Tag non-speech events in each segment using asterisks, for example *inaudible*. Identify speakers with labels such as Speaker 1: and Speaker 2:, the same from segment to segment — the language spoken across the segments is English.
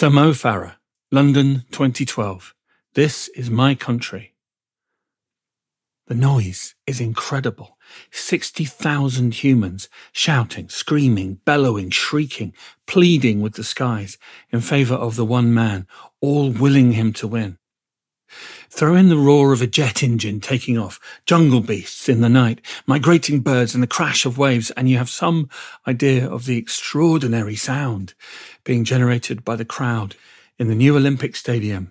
Speaker 1: Sir Mo Farah, London 2012. This is my country. The noise is incredible. 60,000 humans shouting, screaming, bellowing, shrieking, pleading with the skies in favor of the one man, all willing him to win. Throw in the roar of a jet engine taking off, jungle beasts in the night, migrating birds and the crash of waves, and you have some idea of the extraordinary sound being generated by the crowd in the new Olympic Stadium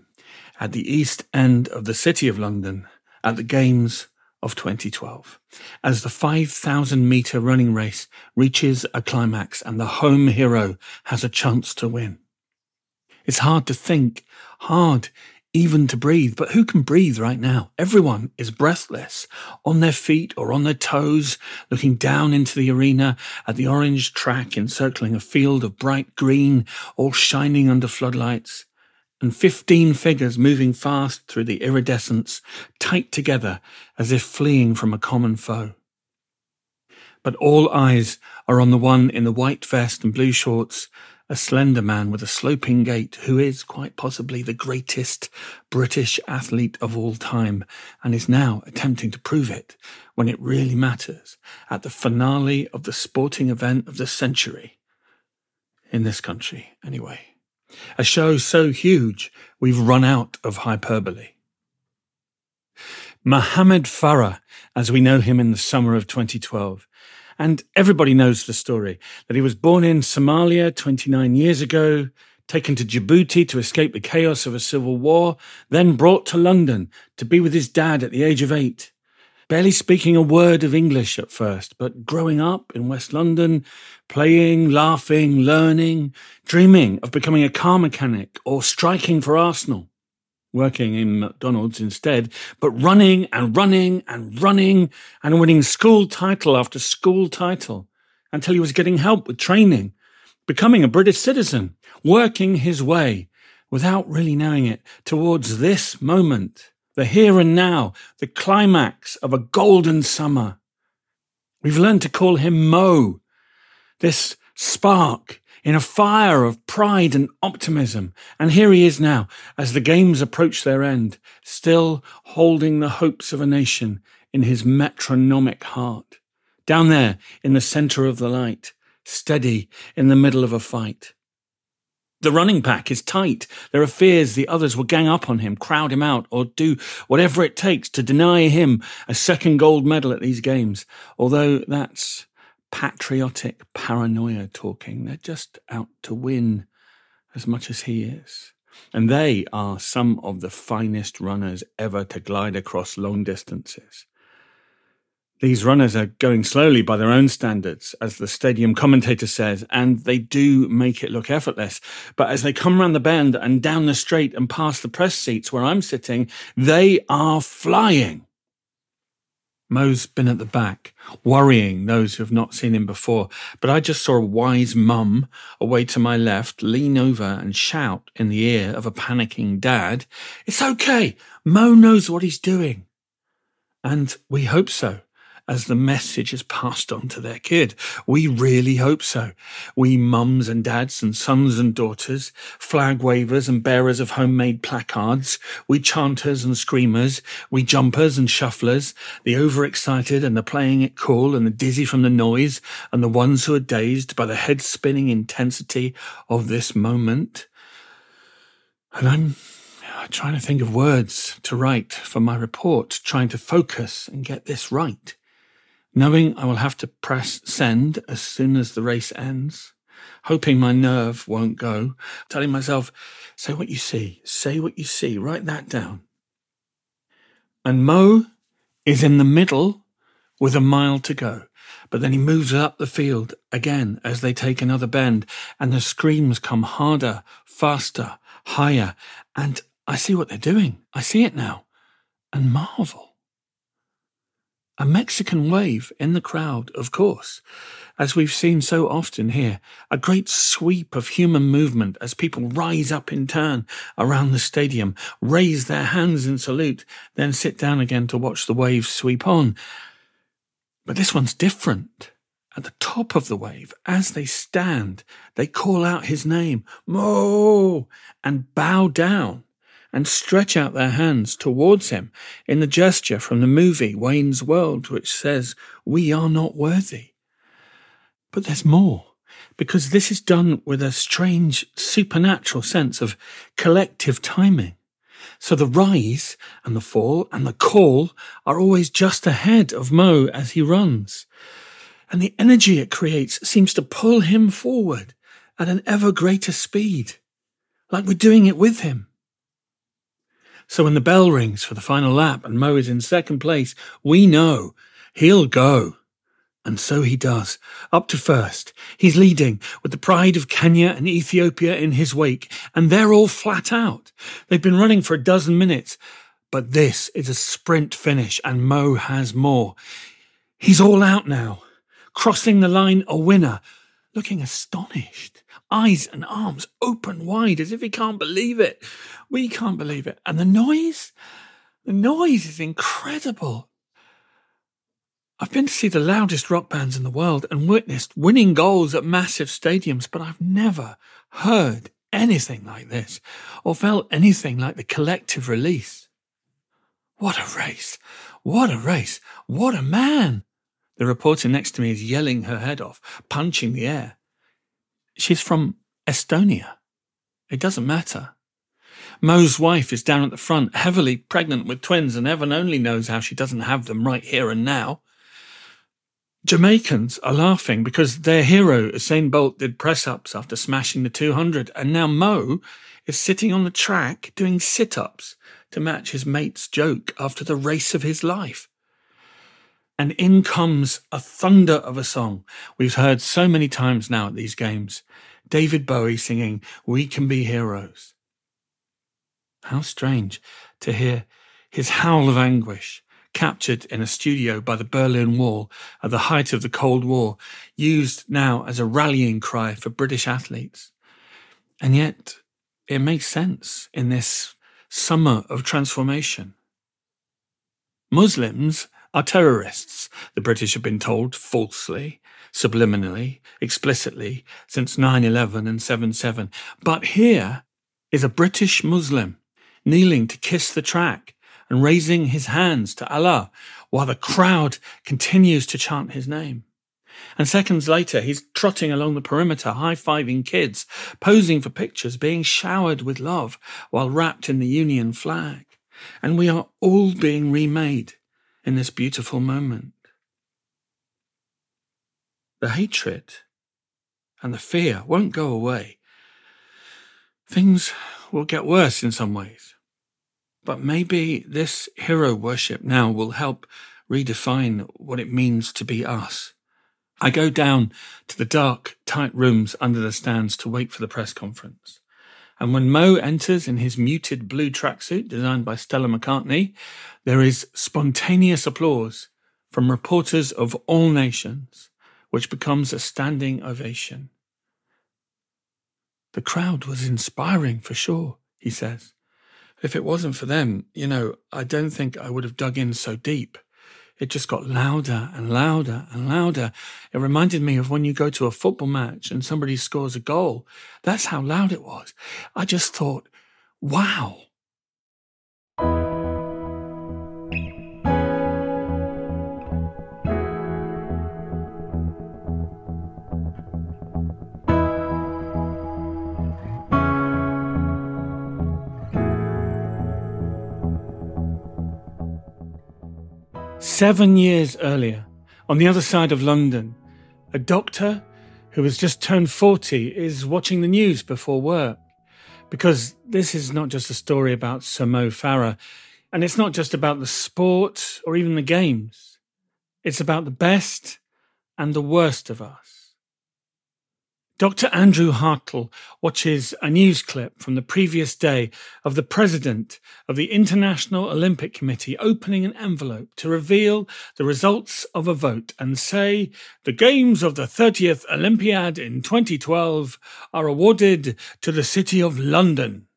Speaker 1: at the east end of the City of London at the Games of 2012 as the 5,000 meter running race reaches a climax and the home hero has a chance to win. It's hard to think, hard even to breathe. But who can breathe right now? Everyone is breathless, on their feet or on their toes, looking down into the arena at the orange track encircling a field of bright green, all shining under floodlights, and fifteen figures moving fast through the iridescence, tight together as if fleeing from a common foe. But all eyes are on the one in the white vest and blue shorts a slender man with a sloping gait who is quite possibly the greatest British athlete of all time and is now attempting to prove it when it really matters at the finale of the sporting event of the century. In this country, anyway. A show so huge we've run out of hyperbole. Mohammed Farah, as we know him in the summer of 2012, and everybody knows the story that he was born in Somalia 29 years ago, taken to Djibouti to escape the chaos of a civil war, then brought to London to be with his dad at the age of eight. Barely speaking a word of English at first, but growing up in West London, playing, laughing, learning, dreaming of becoming a car mechanic or striking for Arsenal working in McDonald's instead, but running and running and running and winning school title after school title until he was getting help with training, becoming a British citizen, working his way without really knowing it towards this moment, the here and now, the climax of a golden summer. We've learned to call him Mo, this spark in a fire of pride and optimism. And here he is now, as the games approach their end, still holding the hopes of a nation in his metronomic heart. Down there in the center of the light, steady in the middle of a fight. The running pack is tight. There are fears the others will gang up on him, crowd him out, or do whatever it takes to deny him a second gold medal at these games. Although that's patriotic paranoia talking. They're just out to win as much as he is. And they are some of the finest runners ever to glide across long distances. These runners are going slowly by their own standards, as the stadium commentator says, and they do make it look effortless. But as they come round the bend and down the straight and past the press seats where I'm sitting, they are flying. Mo's been at the back, worrying those who have not seen him before, but I just saw a wise mum away to my left lean over and shout in the ear of a panicking dad, It's okay. Mo knows what he's doing. And we hope so as the message is passed on to their kid. We really hope so. We mums and dads and sons and daughters, flag wavers and bearers of homemade placards, we chanters and screamers, we jumpers and shufflers, the overexcited and the playing it cool and the dizzy from the noise and the ones who are dazed by the head spinning intensity of this moment. And I'm trying to think of words to write for my report, trying to focus and get this right knowing I will have to press send as soon as the race ends, hoping my nerve won't go, telling myself, say what you see, say what you see, write that down. And Mo is in the middle with a mile to go. But then he moves up the field again as they take another bend, and the screams come harder, faster, higher. And I see what they're doing. I see it now and marvel. A Mexican wave in the crowd, of course, as we've seen so often here, a great sweep of human movement as people rise up in turn around the stadium, raise their hands in salute, then sit down again to watch the waves sweep on. But this one's different, At the top of the wave, as they stand, they call out his name, Mo, and bow down and stretch out their hands towards him in the gesture from the movie Wayne's World, which says, We are not worthy. But there's more, because this is done with a strange supernatural sense of collective timing. So the rise and the fall and the call are always just ahead of Mo as he runs. And the energy it creates seems to pull him forward at an ever greater speed, like we're doing it with him. So when the bell rings for the final lap and Mo is in second place, we know he'll go. And so he does, up to first. He's leading with the pride of Kenya and Ethiopia in his wake, and they're all flat out. They've been running for a dozen minutes, but this is a sprint finish, and Mo has more. He's all out now, crossing the line a winner, looking astonished, eyes and arms open wide as if he can't believe it. We can't believe it. And the noise, the noise is incredible. I've been to see the loudest rock bands in the world and witnessed winning goals at massive stadiums, but I've never heard anything like this or felt anything like the collective release. What a race! What a race! What a man! The reporter next to me is yelling her head off, punching the air. She's from Estonia. It doesn't matter. Mo's wife is down at the front, heavily pregnant with twins, and heaven only knows how she doesn't have them right here and now. Jamaicans are laughing because their hero, Usain Bolt, did press ups after smashing the 200, and now Mo is sitting on the track doing sit ups to match his mate's joke after the race of his life. And in comes a thunder of a song we've heard so many times now at these games David Bowie singing, We Can Be Heroes. How strange to hear his howl of anguish captured in a studio by the Berlin Wall at the height of the Cold War, used now as a rallying cry for British athletes. And yet, it makes sense in this summer of transformation. Muslims are terrorists, the British have been told falsely, subliminally, explicitly, since 9 11 and 7 7. But here is a British Muslim kneeling to kiss the track and raising his hands to Allah while the crowd continues to chant his name. And seconds later, he's trotting along the perimeter, high fiving kids, posing for pictures, being showered with love while wrapped in the Union flag. And we are all being remade in this beautiful moment. The hatred and the fear won't go away. Things will get worse in some ways. But maybe this hero worship now will help redefine what it means to be us. I go down to the dark, tight rooms under the stands to wait for the press conference. And when Mo enters in his muted blue tracksuit designed by Stella McCartney, there is spontaneous applause from reporters of all nations, which becomes a standing ovation. The crowd was inspiring for sure, he says if it wasn't for them, you know, I don't think I would have dug in so deep. It just got louder and louder and louder. It reminded me of when you go to a football match and somebody scores a goal. That's how loud it was. I just thought, wow, Seven years earlier, on the other side of London, a doctor who has just turned 40 is watching the news before work. Because this is not just a story about Sir Mo Farah, and it's not just about the sport or even the games. It's about the best and the worst of us. Dr. Andrew Hartle watches a news clip from the previous day of the president of the International Olympic Committee opening an envelope to reveal the results of a vote and say the Games of the 30th Olympiad in 2012 are awarded to the City of London.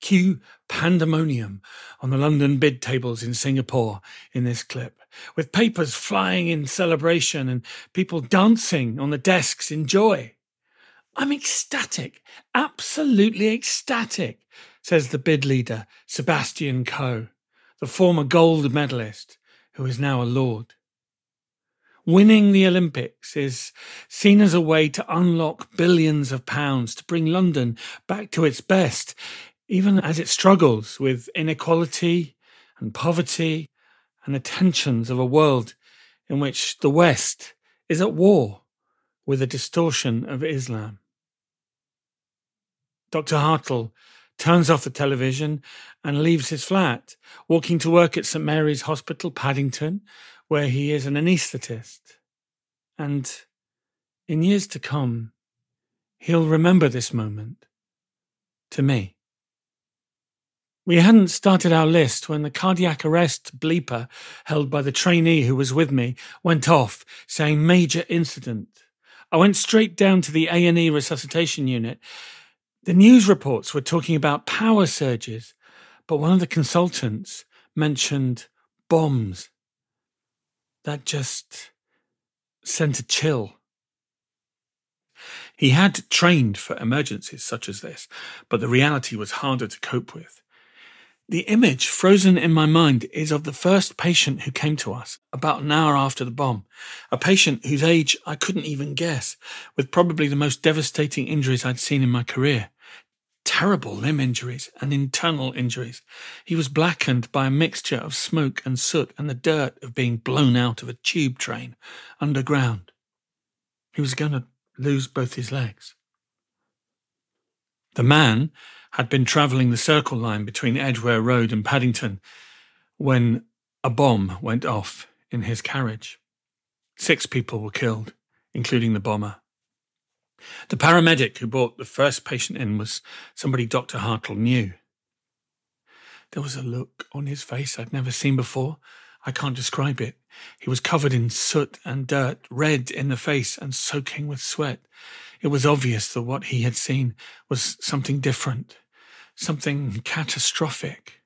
Speaker 1: Cue pandemonium on the London bid tables in Singapore in this clip, with papers flying in celebration and people dancing on the desks in joy. I'm ecstatic, absolutely ecstatic, says the bid leader, Sebastian Coe, the former gold medalist, who is now a lord. Winning the Olympics is seen as a way to unlock billions of pounds to bring London back to its best even as it struggles with inequality and poverty and the tensions of a world in which the West is at war with the distortion of Islam. Dr. Hartle turns off the television and leaves his flat, walking to work at St Mary's Hospital, Paddington, where he is an anaesthetist. And in years to come, he'll remember this moment to me. We hadn't started our list when the cardiac arrest bleeper held by the trainee who was with me went off, saying major incident. I went straight down to the A&E resuscitation unit. The news reports were talking about power surges, but one of the consultants mentioned bombs. That just sent a chill. He had trained for emergencies such as this, but the reality was harder to cope with. The image frozen in my mind is of the first patient who came to us about an hour after the bomb, a patient whose age I couldn't even guess, with probably the most devastating injuries I'd seen in my career. Terrible limb injuries and internal injuries. He was blackened by a mixture of smoke and soot and the dirt of being blown out of a tube train underground. He was going to lose both his legs. The man had been travelling the circle line between Edgware Road and Paddington when a bomb went off in his carriage. Six people were killed, including the bomber. The paramedic who brought the first patient in was somebody Dr. Hartle knew. There was a look on his face I'd never seen before. I can't describe it. He was covered in soot and dirt, red in the face and soaking with sweat. It was obvious that what he had seen was something different, something catastrophic.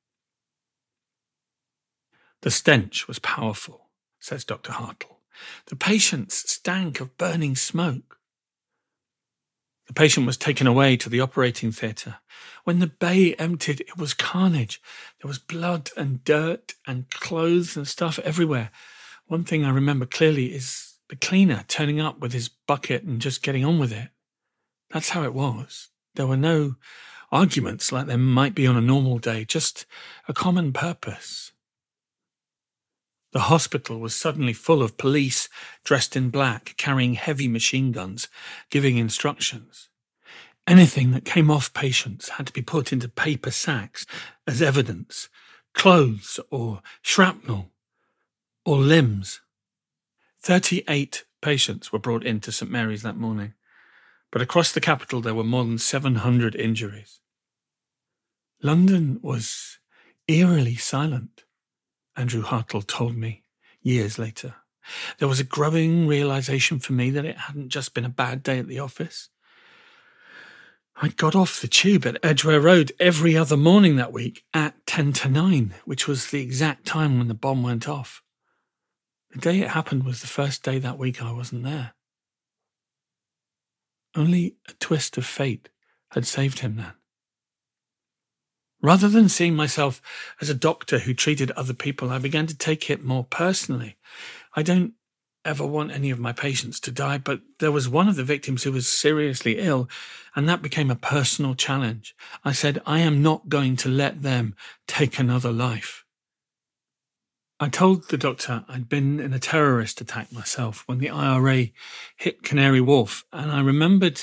Speaker 1: The stench was powerful, says Dr. Hartle. The patients stank of burning smoke. The patient was taken away to the operating theatre. When the bay emptied, it was carnage. There was blood and dirt and clothes and stuff everywhere. One thing I remember clearly is the cleaner turning up with his bucket and just getting on with it. That's how it was. There were no arguments like there might be on a normal day, just a common purpose. The hospital was suddenly full of police dressed in black, carrying heavy machine guns, giving instructions. Anything that came off patients had to be put into paper sacks as evidence, clothes or shrapnel or limbs. 38 patients were brought into St Mary's that morning, but across the capital there were more than 700 injuries. London was eerily silent, Andrew Hartle told me years later. There was a growing realization for me that it hadn't just been a bad day at the office. I got off the tube at Edgware Road every other morning that week at 10 to 9, which was the exact time when the bomb went off. The day it happened was the first day that week I wasn't there. Only a twist of fate had saved him then. Rather than seeing myself as a doctor who treated other people, I began to take it more personally. I don't ever want any of my patients to die, but there was one of the victims who was seriously ill, and that became a personal challenge. I said, I am not going to let them take another life. I told the doctor I'd been in a terrorist attack myself when the IRA hit Canary Wharf, and I remembered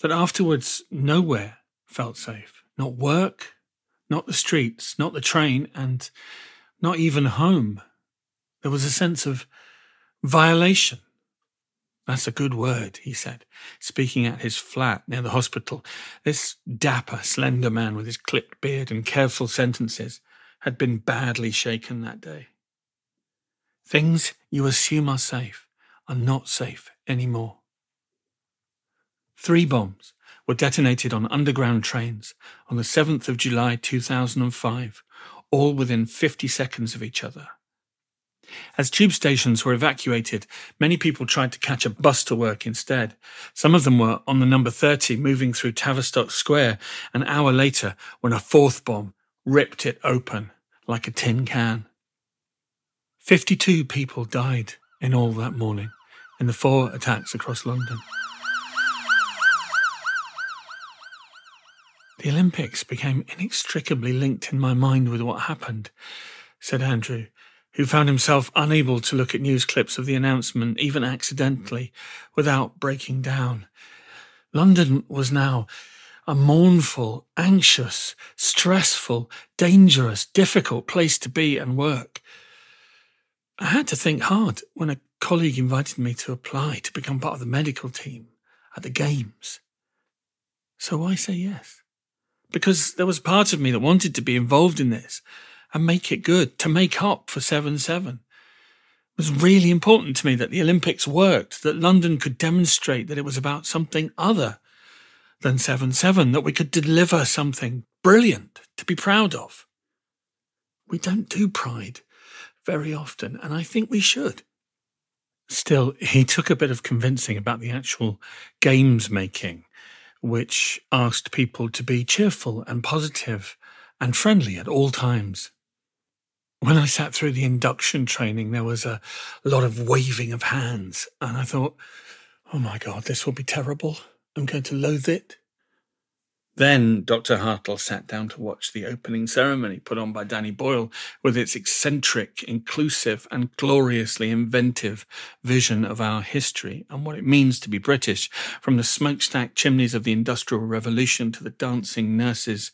Speaker 1: that afterwards nowhere felt safe. Not work, not the streets, not the train, and not even home. There was a sense of violation. That's a good word, he said, speaking at his flat near the hospital. This dapper, slender man with his clipped beard and careful sentences had been badly shaken that day. Things you assume are safe are not safe anymore. Three bombs were detonated on underground trains on the 7th of July 2005, all within 50 seconds of each other. As tube stations were evacuated, many people tried to catch a bus to work instead. Some of them were on the number 30 moving through Tavistock Square an hour later when a fourth bomb ripped it open like a tin can. 52 people died in all that morning in the four attacks across London. The Olympics became inextricably linked in my mind with what happened, said Andrew, who found himself unable to look at news clips of the announcement, even accidentally, without breaking down. London was now a mournful, anxious, stressful, dangerous, difficult place to be and work. I had to think hard when a colleague invited me to apply to become part of the medical team at the Games. So why say yes? Because there was part of me that wanted to be involved in this and make it good to make up for 7 7. It was really important to me that the Olympics worked, that London could demonstrate that it was about something other than 7 7, that we could deliver something brilliant to be proud of. We don't do pride very often, and I think we should. Still, he took a bit of convincing about the actual games making, which asked people to be cheerful and positive and friendly at all times. When I sat through the induction training, there was a lot of waving of hands, and I thought, oh my God, this will be terrible. I'm going to loathe it. Then Dr. Hartle sat down to watch the opening ceremony put on by Danny Boyle with its eccentric, inclusive, and gloriously inventive vision of our history and what it means to be British, from the smokestack chimneys of the Industrial Revolution to the dancing nurses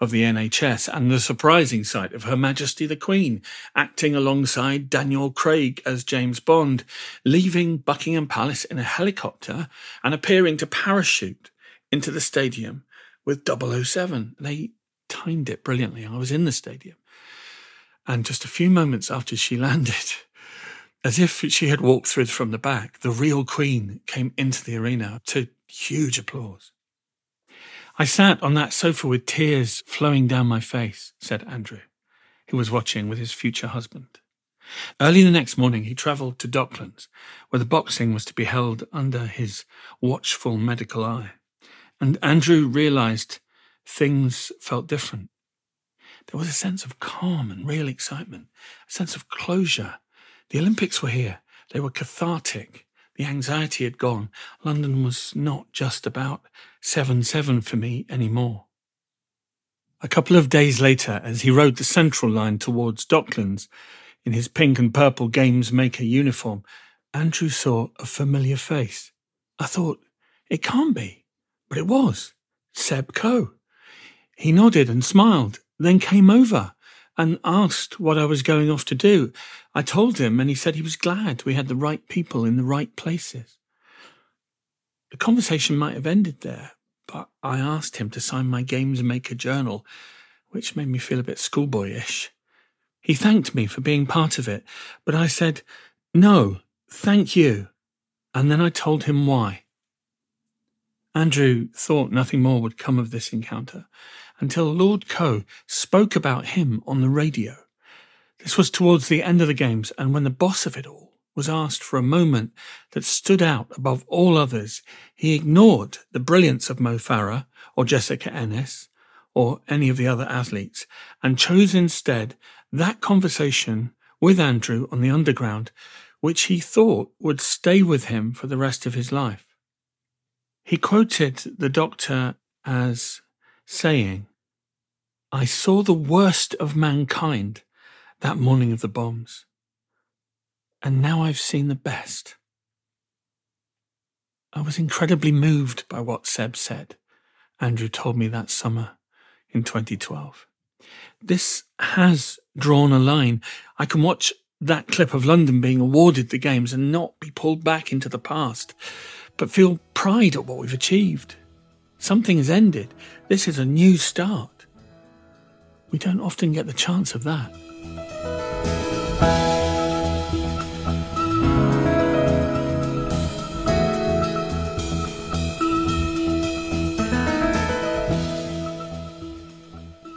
Speaker 1: of the NHS, and the surprising sight of Her Majesty the Queen acting alongside Daniel Craig as James Bond, leaving Buckingham Palace in a helicopter and appearing to parachute into the stadium with 007. They timed it brilliantly. I was in the stadium. And just a few moments after she *laughs* landed, as if she had walked through from the back, the real Queen came into the arena to huge applause. I sat on that sofa with tears flowing down my face, said Andrew, who was watching with his future husband. Early the next morning, he travelled to Docklands, where the boxing was to be held under his watchful medical eye. And Andrew realized things felt different. There was a sense of calm and real excitement, a sense of closure. The Olympics were here. They were cathartic. The anxiety had gone. London was not just about 7 7 for me anymore. A couple of days later, as he rode the central line towards Docklands in his pink and purple Games Maker uniform, Andrew saw a familiar face. I thought, it can't be. But it was Seb Coe. He nodded and smiled, then came over and asked what I was going off to do. I told him, and he said he was glad we had the right people in the right places. The conversation might have ended there, but I asked him to sign my Games Maker journal, which made me feel a bit schoolboyish. He thanked me for being part of it, but I said, no, thank you. And then I told him why. Andrew thought nothing more would come of this encounter until Lord Coe spoke about him on the radio. This was towards the end of the games, and when the boss of it all was asked for a moment that stood out above all others, he ignored the brilliance of Mo Farah or Jessica Ennis or any of the other athletes and chose instead that conversation with Andrew on the underground, which he thought would stay with him for the rest of his life. He quoted the doctor as saying, I saw the worst of mankind that morning of the bombs, and now I've seen the best. I was incredibly moved by what Seb said. Andrew told me that summer in 2012. This has drawn a line. I can watch that clip of London being awarded the games and not be pulled back into the past but feel pride at what we've achieved. Something has ended. This is a new start. We don't often get the chance of that.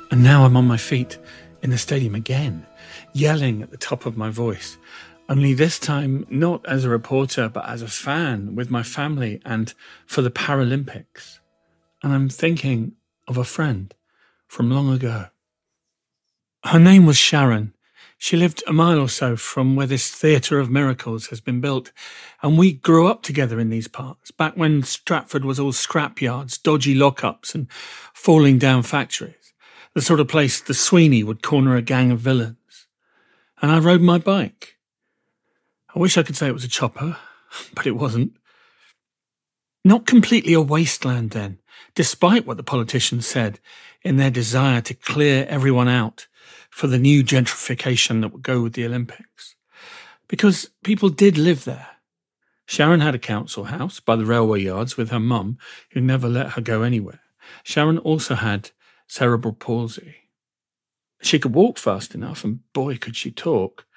Speaker 1: And now I'm on my feet in the stadium again, yelling at the top of my voice only this time, not as a reporter, but as a fan with my family and for the Paralympics. And I'm thinking of a friend from long ago. Her name was Sharon. She lived a mile or so from where this Theatre of Miracles has been built, and we grew up together in these parts, back when Stratford was all scrapyards, dodgy lockups, and falling down factories. The sort of place the Sweeney would corner a gang of villains. And I rode my bike. I wish I could say it was a chopper, *laughs* but it wasn't. Not completely a wasteland then, despite what the politicians said in their desire to clear everyone out for the new gentrification that would go with the Olympics. Because people did live there. Sharon had a council house by the railway yards with her mum, who never let her go anywhere. Sharon also had cerebral palsy. She could walk fast enough, and boy, could she talk.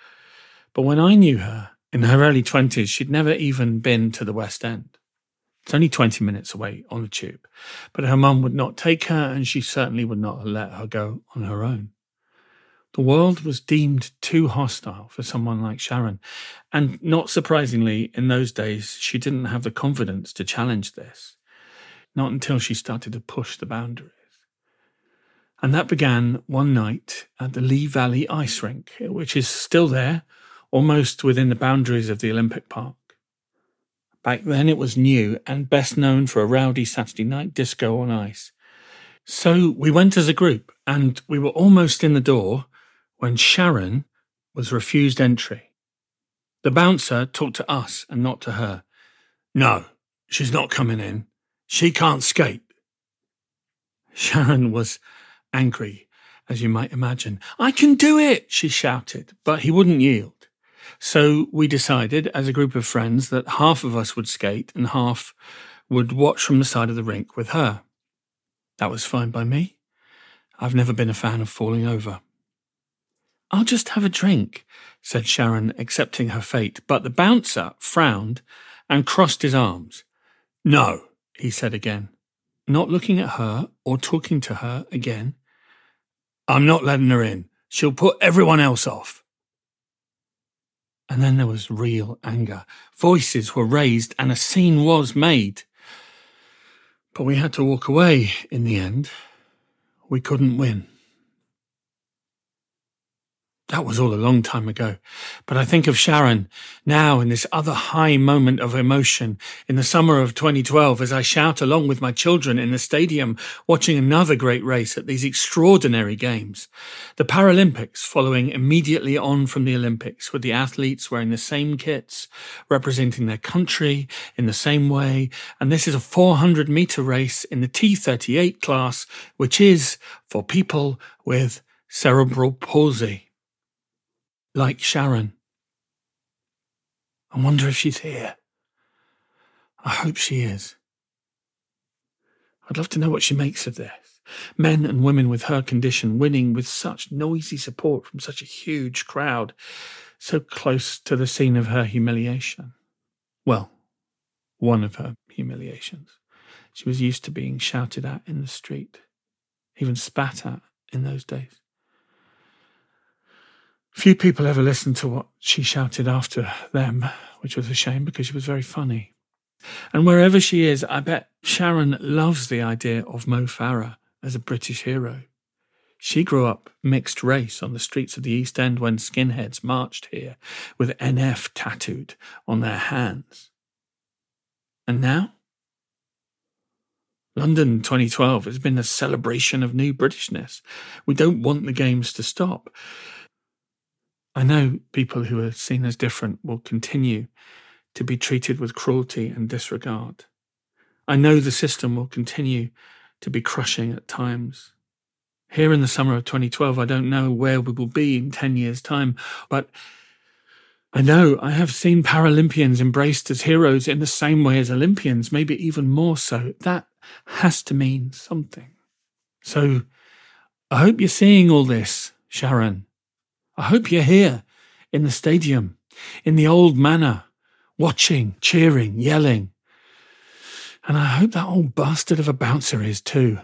Speaker 1: But when I knew her, in her early 20s, she'd never even been to the West End. It's only 20 minutes away on the tube, but her mum would not take her, and she certainly would not let her go on her own. The world was deemed too hostile for someone like Sharon, and not surprisingly, in those days, she didn't have the confidence to challenge this. Not until she started to push the boundaries. And that began one night at the Lee Valley Ice Rink, which is still there, almost within the boundaries of the Olympic Park. Back then it was new and best known for a rowdy Saturday night disco on ice. So we went as a group and we were almost in the door when Sharon was refused entry. The bouncer talked to us and not to her. No, she's not coming in. She can't skate. Sharon was angry, as you might imagine. I can do it, she shouted, but he wouldn't yield. So we decided as a group of friends that half of us would skate and half would watch from the side of the rink with her. That was fine by me. I've never been a fan of falling over. I'll just have a drink, said Sharon, accepting her fate, but the bouncer frowned and crossed his arms. No, he said again, not looking at her or talking to her again. I'm not letting her in. She'll put everyone else off. And then there was real anger. Voices were raised and a scene was made. But we had to walk away in the end. We couldn't win. That was all a long time ago. But I think of Sharon now in this other high moment of emotion in the summer of 2012 as I shout along with my children in the stadium watching another great race at these extraordinary games. The Paralympics following immediately on from the Olympics with the athletes wearing the same kits, representing their country in the same way. And this is a 400 meter race in the T38 class, which is for people with cerebral palsy like Sharon. I wonder if she's here. I hope she is. I'd love to know what she makes of this. Men and women with her condition winning with such noisy support from such a huge crowd, so close to the scene of her humiliation. Well, one of her humiliations. She was used to being shouted at in the street, even spat at in those days. Few people ever listened to what she shouted after them, which was a shame because she was very funny. And wherever she is, I bet Sharon loves the idea of Mo Farah as a British hero. She grew up mixed race on the streets of the East End when skinheads marched here with NF tattooed on their hands. And now? London 2012 has been a celebration of new Britishness. We don't want the games to stop. I know people who are seen as different will continue to be treated with cruelty and disregard. I know the system will continue to be crushing at times. Here in the summer of 2012, I don't know where we will be in 10 years' time, but I know I have seen Paralympians embraced as heroes in the same way as Olympians, maybe even more so. That has to mean something. So I hope you're seeing all this, Sharon. I hope you're here in the stadium, in the old manor, watching, cheering, yelling. And I hope that old bastard of a bouncer is too.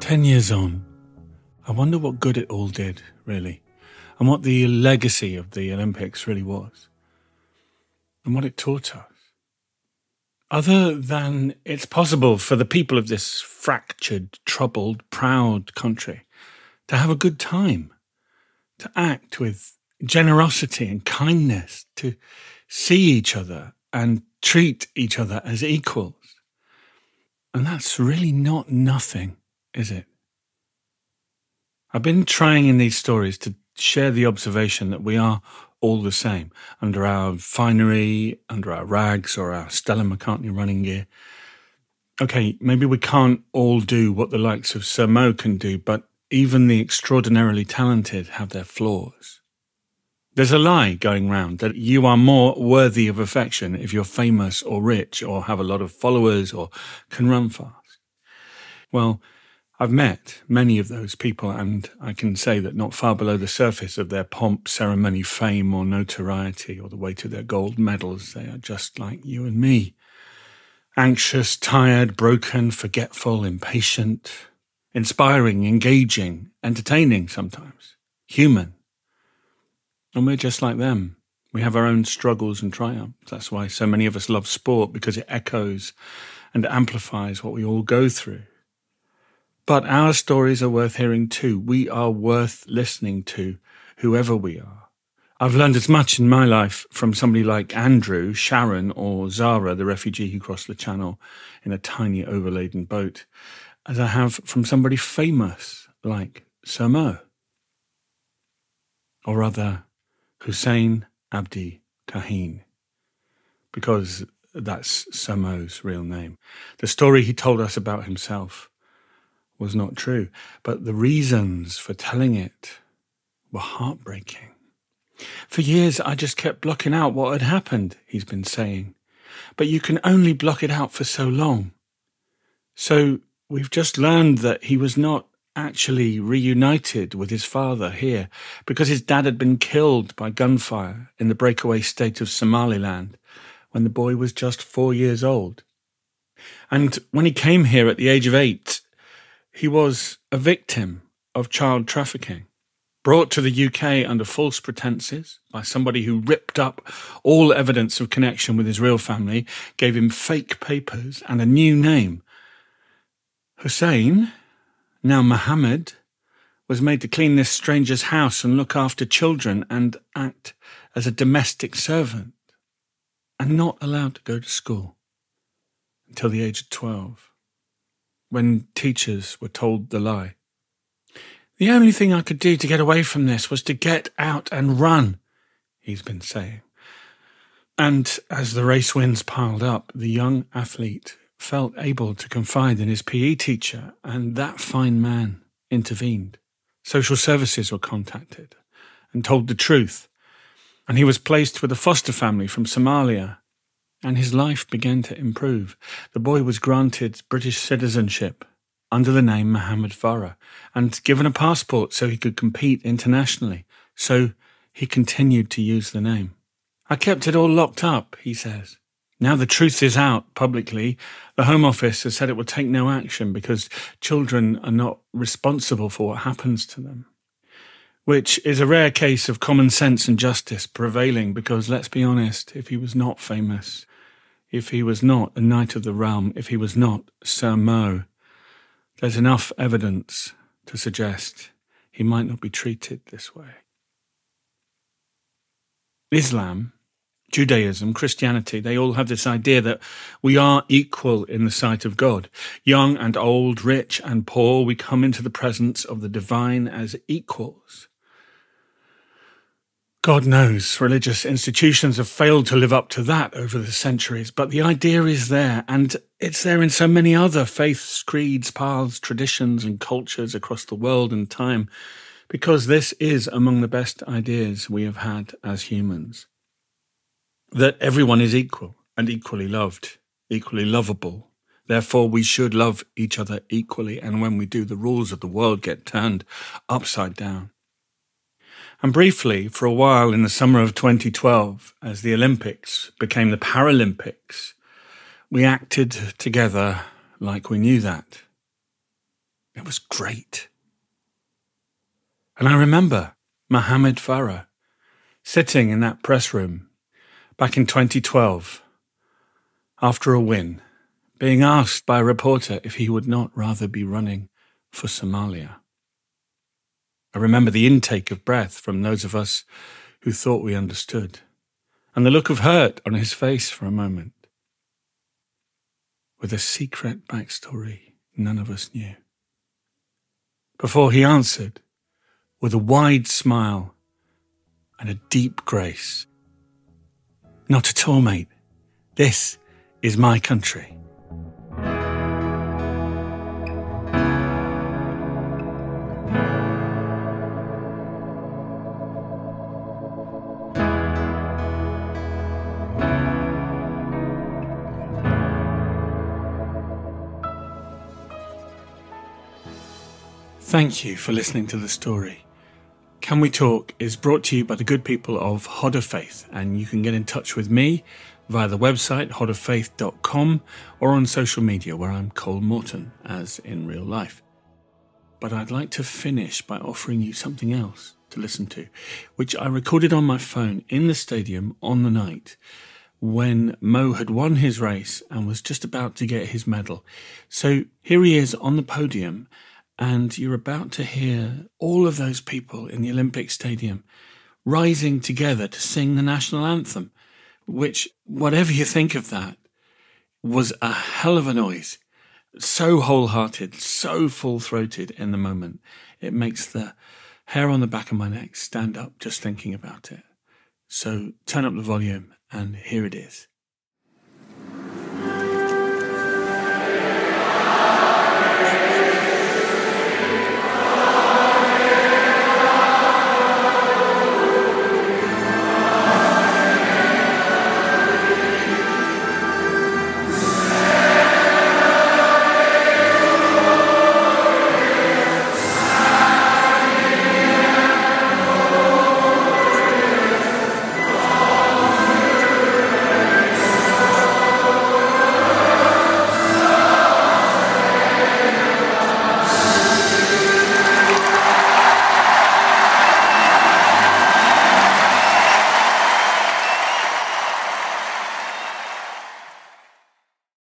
Speaker 1: Ten years on, I wonder what good it all did, really, and what the legacy of the Olympics really was, and what it taught us. Other than it's possible for the people of this fractured, troubled, proud country to have a good time, to act with generosity and kindness, to see each other and treat each other as equals. And that's really not nothing, is it? I've been trying in these stories to share the observation that we are all the same under our finery, under our rags, or our Stella McCartney running gear. Okay, maybe we can't all do what the likes of Sir Mo can do, but even the extraordinarily talented have their flaws. There's a lie going round that you are more worthy of affection if you're famous or rich or have a lot of followers or can run fast. Well, I've met many of those people, and I can say that not far below the surface of their pomp, ceremony, fame, or notoriety, or the weight of their gold medals, they are just like you and me. Anxious, tired, broken, forgetful, impatient, inspiring, engaging, entertaining sometimes, human. And we're just like them. We have our own struggles and triumphs. That's why so many of us love sport, because it echoes and amplifies what we all go through. But our stories are worth hearing too. We are worth listening to, whoever we are. I've learned as much in my life from somebody like Andrew, Sharon, or Zara, the refugee who crossed the channel in a tiny overladen boat, as I have from somebody famous like Sir Mo, Or rather, Hussein Abdi Kahin, because that's Sir Mo's real name. The story he told us about himself was not true, but the reasons for telling it were heartbreaking. For years, I just kept blocking out what had happened, he's been saying. But you can only block it out for so long. So we've just learned that he was not actually reunited with his father here because his dad had been killed by gunfire in the breakaway state of Somaliland when the boy was just four years old. And when he came here at the age of eight, he was a victim of child trafficking, brought to the UK under false pretenses by somebody who ripped up all evidence of connection with his real family, gave him fake papers and a new name. Hussein, now Mohammed, was made to clean this stranger's house and look after children and act as a domestic servant, and not allowed to go to school until the age of 12 when teachers were told the lie. The only thing I could do to get away from this was to get out and run, he's been saying. And as the race winds piled up, the young athlete felt able to confide in his PE teacher, and that fine man intervened. Social services were contacted and told the truth, and he was placed with a foster family from Somalia and his life began to improve. The boy was granted British citizenship under the name Mohammed Farah and given a passport so he could compete internationally. So he continued to use the name. I kept it all locked up, he says. Now the truth is out publicly. The Home Office has said it will take no action because children are not responsible for what happens to them. Which is a rare case of common sense and justice prevailing because, let's be honest, if he was not famous, if he was not a knight of the realm, if he was not Sir Mo, there's enough evidence to suggest he might not be treated this way. Islam, Judaism, Christianity, they all have this idea that we are equal in the sight of God. Young and old, rich and poor, we come into the presence of the divine as equals. God knows religious institutions have failed to live up to that over the centuries, but the idea is there, and it's there in so many other faiths, creeds, paths, traditions, and cultures across the world and time, because this is among the best ideas we have had as humans. That everyone is equal and equally loved, equally lovable. Therefore, we should love each other equally, and when we do, the rules of the world get turned upside down. And briefly, for a while in the summer of 2012, as the Olympics became the Paralympics, we acted together like we knew that. It was great. And I remember Mohamed Farah sitting in that press room back in 2012 after a win, being asked by a reporter if he would not rather be running for Somalia. I remember the intake of breath from those of us who thought we understood, and the look of hurt on his face for a moment, with a secret backstory none of us knew. Before he answered, with a wide smile and a deep grace, Not at all, mate. This is my country. Thank you for listening to the story. Can We Talk is brought to you by the good people of Hodder Faith, and you can get in touch with me via the website hodderfaith.com or on social media where I'm Cole Moreton, as in real life. But I'd like to finish by offering you something else to listen to, which I recorded on my phone in the stadium on the night when Mo had won his race and was just about to get his medal. So here he is on the podium and you're about to hear all of those people in the Olympic Stadium rising together to sing the national anthem, which, whatever you think of that, was a hell of a noise. So wholehearted, so full throated in the moment. It makes the hair on the back of my neck stand up just thinking about it. So turn up the volume, and here it is.